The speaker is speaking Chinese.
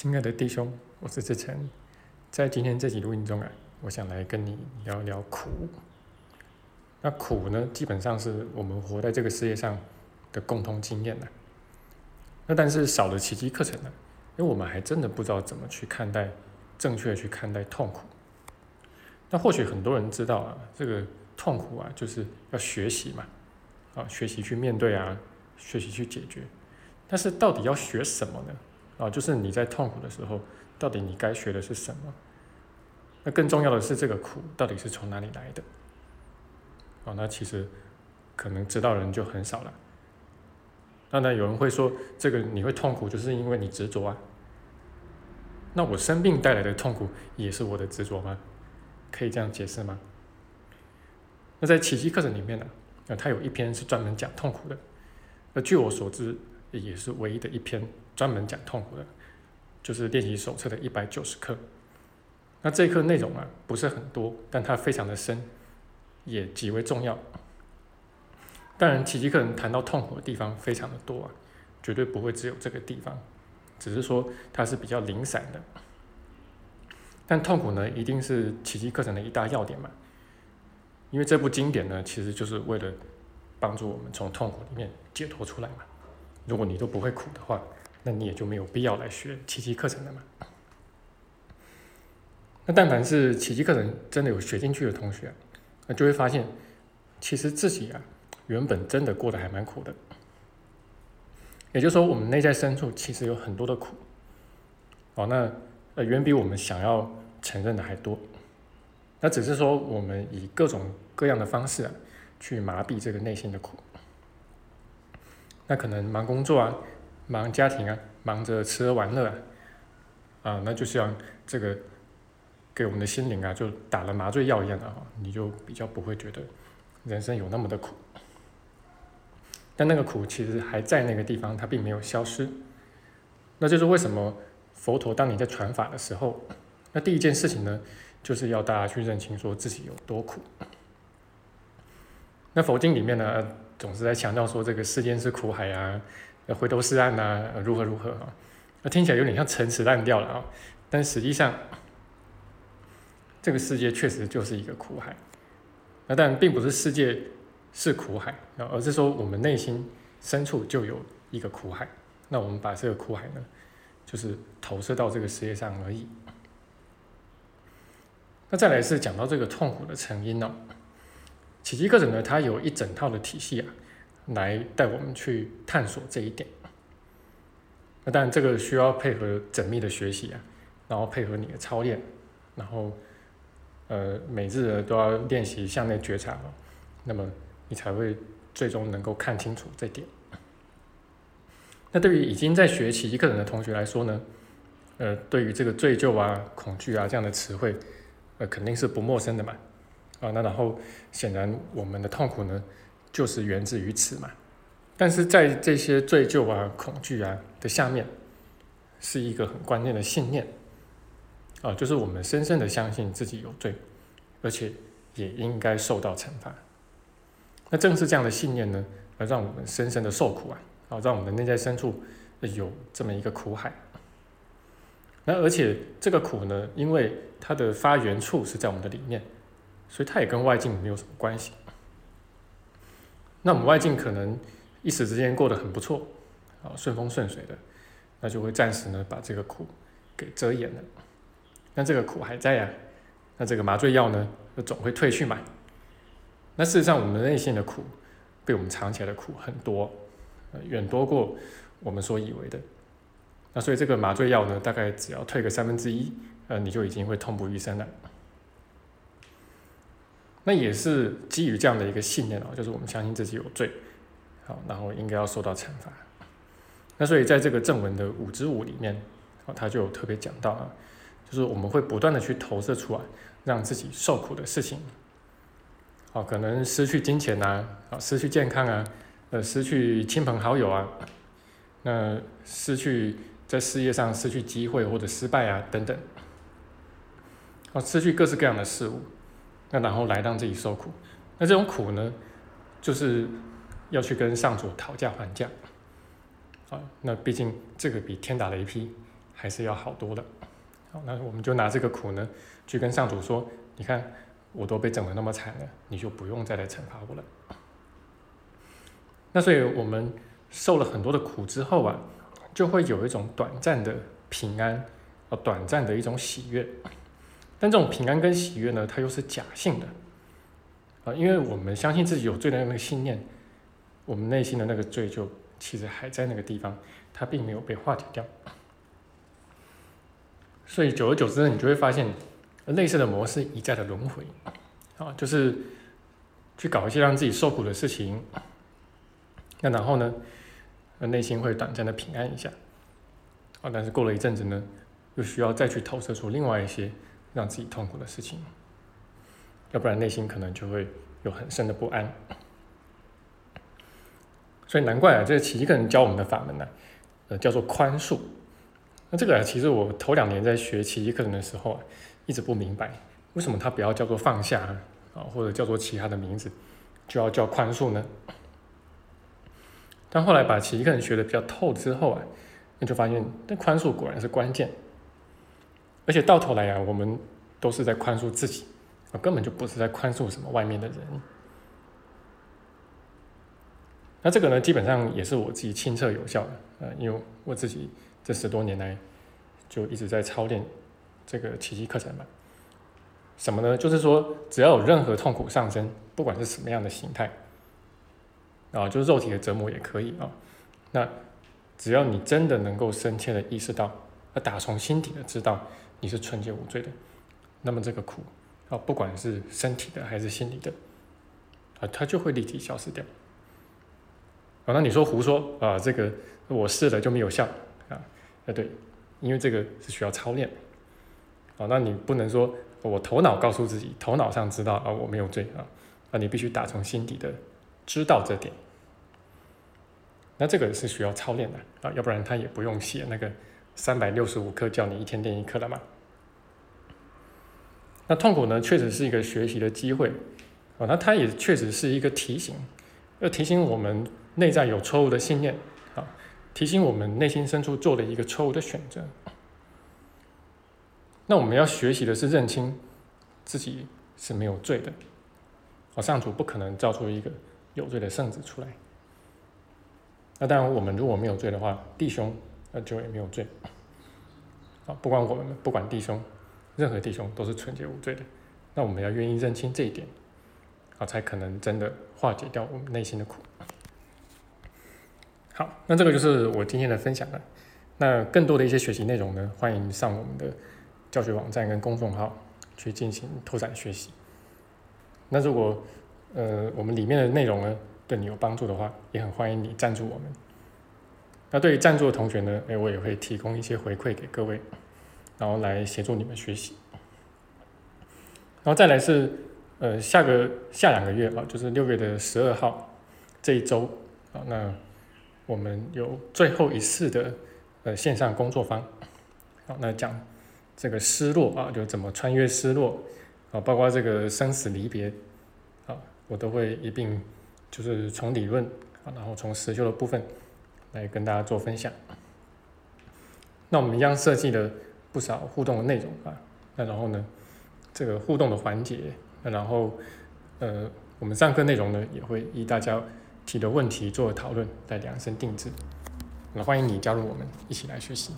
亲爱的弟兄，我是志成，在今天这集录音中啊，我想来跟你聊聊苦。那苦呢，基本上是我们活在这个世界上的共同经验呐。那但是少了奇迹课程呢，因为我们还真的不知道怎么去看待，正确的去看待痛苦。那或许很多人知道啊，这个痛苦啊，就是要学习嘛，啊，学习去面对啊，学习去解决。但是到底要学什么呢？啊，就是你在痛苦的时候，到底你该学的是什么？那更重要的是，这个苦到底是从哪里来的？啊，那其实可能知道人就很少了。当然有人会说，这个你会痛苦，就是因为你执着啊。那我生病带来的痛苦也是我的执着吗？可以这样解释吗？那在奇迹课程里面呢，啊，它有一篇是专门讲痛苦的。那据我所知，也是唯一的一篇。专门讲痛苦的，就是练习手册的一百九十课。那这一课内容啊，不是很多，但它非常的深，也极为重要。当然，奇迹课程谈到痛苦的地方非常的多啊，绝对不会只有这个地方，只是说它是比较零散的。但痛苦呢，一定是奇迹课程的一大要点嘛，因为这部经典呢，其实就是为了帮助我们从痛苦里面解脱出来嘛。如果你都不会苦的话，那你也就没有必要来学奇迹课程了嘛。那但凡是奇迹课程真的有学进去的同学，那就会发现，其实自己啊，原本真的过得还蛮苦的。也就是说，我们内在深处其实有很多的苦，哦，那呃远比我们想要承认的还多。那只是说我们以各种各样的方式啊，去麻痹这个内心的苦。那可能忙工作啊。忙家庭啊，忙着吃喝玩乐啊，啊，那就像这个给我们的心灵啊，就打了麻醉药一样的哈，你就比较不会觉得人生有那么的苦。但那个苦其实还在那个地方，它并没有消失。那就是为什么佛陀当你在传法的时候，那第一件事情呢，就是要大家去认清说自己有多苦。那佛经里面呢，总是在强调说这个世间是苦海啊。回头是岸呐，如何如何啊？那听起来有点像陈词滥调了啊。但实际上，这个世界确实就是一个苦海。那但并不是世界是苦海啊，而是说我们内心深处就有一个苦海。那我们把这个苦海呢，就是投射到这个世界上而已。那再来是讲到这个痛苦的成因哦。奇迹课程呢，它有一整套的体系啊。来带我们去探索这一点，那当然这个需要配合缜密的学习啊，然后配合你的操练，然后呃每日都要练习向内觉察那么你才会最终能够看清楚这点。那对于已经在学奇迹课程的同学来说呢，呃对于这个罪疚啊、恐惧啊这样的词汇，呃肯定是不陌生的嘛，啊那然后显然我们的痛苦呢。就是源自于此嘛，但是在这些罪疚啊、恐惧啊的下面，是一个很关键的信念，啊，就是我们深深的相信自己有罪，而且也应该受到惩罚。那正是这样的信念呢，而让我们深深的受苦啊，啊，让我们的内在深处有这么一个苦海。那而且这个苦呢，因为它的发源处是在我们的里面，所以它也跟外境没有什么关系。那我们外境可能一时之间过得很不错，啊，顺风顺水的，那就会暂时呢把这个苦给遮掩了。那这个苦还在呀，那这个麻醉药呢，就总会退去嘛。那事实上，我们内心的苦被我们藏起来的苦很多，呃远多过我们所以为的。那所以这个麻醉药呢，大概只要退个三分之一，呃，你就已经会痛不欲生了。那也是基于这样的一个信念哦，就是我们相信自己有罪，好，然后应该要受到惩罚。那所以在这个正文的五之五里面，哦，他就有特别讲到啊，就是我们会不断的去投射出来让自己受苦的事情，哦，可能失去金钱呐，啊，失去健康啊，呃，失去亲朋好友啊，那失去在事业上失去机会或者失败啊等等，哦，失去各式各样的事物。那然后来让自己受苦，那这种苦呢，就是要去跟上主讨价还价，啊，那毕竟这个比天打雷劈还是要好多了。好，那我们就拿这个苦呢，去跟上主说，你看我都被整得那么惨了，你就不用再来惩罚我了。那所以我们受了很多的苦之后啊，就会有一种短暂的平安，啊，短暂的一种喜悦。但这种平安跟喜悦呢，它又是假性的，啊，因为我们相信自己有罪的那个信念，我们内心的那个罪就其实还在那个地方，它并没有被化解掉。所以久而久之呢，你就会发现类似的模式一再的轮回，啊，就是去搞一些让自己受苦的事情，那然后呢，内心会短暂的平安一下，啊，但是过了一阵子呢，又需要再去投射出另外一些让自己痛苦的事情，要不然内心可能就会有很深的不安。所以难怪啊，这个奇迹课人教我们的法门呢，呃，叫做宽恕。那这个其实我头两年在学奇迹课程的时候啊，一直不明白为什么它不要叫做放下啊，或者叫做其他的名字，就要叫宽恕呢？但后来把奇迹课程学的比较透之后啊，那就发现那宽恕果然是关键，而且到头来啊，我们都是在宽恕自己，啊，根本就不是在宽恕什么外面的人。那这个呢，基本上也是我自己亲测有效的，呃，因为我自己。这十多年来，就一直在操练这个奇迹课程嘛。什么呢？就是说，只要有任何痛苦上升，不管是什么样的形态，啊，就是肉体的折磨也可以啊。那只要你真的能够深切的意识到，啊，打从心底的知道你是纯洁无罪的，那么这个苦啊，不管是身体的还是心理的，啊，它就会立即消失掉。啊，那你说胡说啊？这个我试了就没有效。啊，啊对，因为这个是需要操练，啊，那你不能说我头脑告诉自己，头脑上知道啊我没有罪啊，啊，你必须打从心底的知道这点，那这个是需要操练的啊，要不然他也不用写那个三百六十五课叫你一天练一课了嘛。那痛苦呢，确实是一个学习的机会，哦，那它也确实是一个提醒，要提醒我们内在有错误的信念啊。提醒我们内心深处做了一个错误的选择。那我们要学习的是认清自己是没有罪的。哦，上主不可能造出一个有罪的圣子出来。那当然，我们如果没有罪的话，弟兄那就也没有罪。啊，不管我们不管弟兄，任何弟兄都是纯洁无罪的。那我们要愿意认清这一点，啊，才可能真的化解掉我们内心的苦。好，那这个就是我今天的分享了。那更多的一些学习内容呢，欢迎上我们的教学网站跟公众号去进行拓展学习。那如果呃我们里面的内容呢对你有帮助的话，也很欢迎你赞助我们。那对于赞助的同学呢，哎，我也会提供一些回馈给各位，然后来协助你们学习。然后再来是呃下个下两个月啊，就是六月的十二号这一周啊，那。我们有最后一次的呃线上工作坊，好，那讲这个失落啊，就怎么穿越失落啊，包括这个生死离别啊，我都会一并就是从理论啊，然后从实修的部分来跟大家做分享。那我们一样设计了不少互动的内容啊，那然后呢，这个互动的环节，那然后呃，我们上课内容呢也会以大家。提的问题做讨论，来量身定制。那欢迎你加入我们，一起来学习。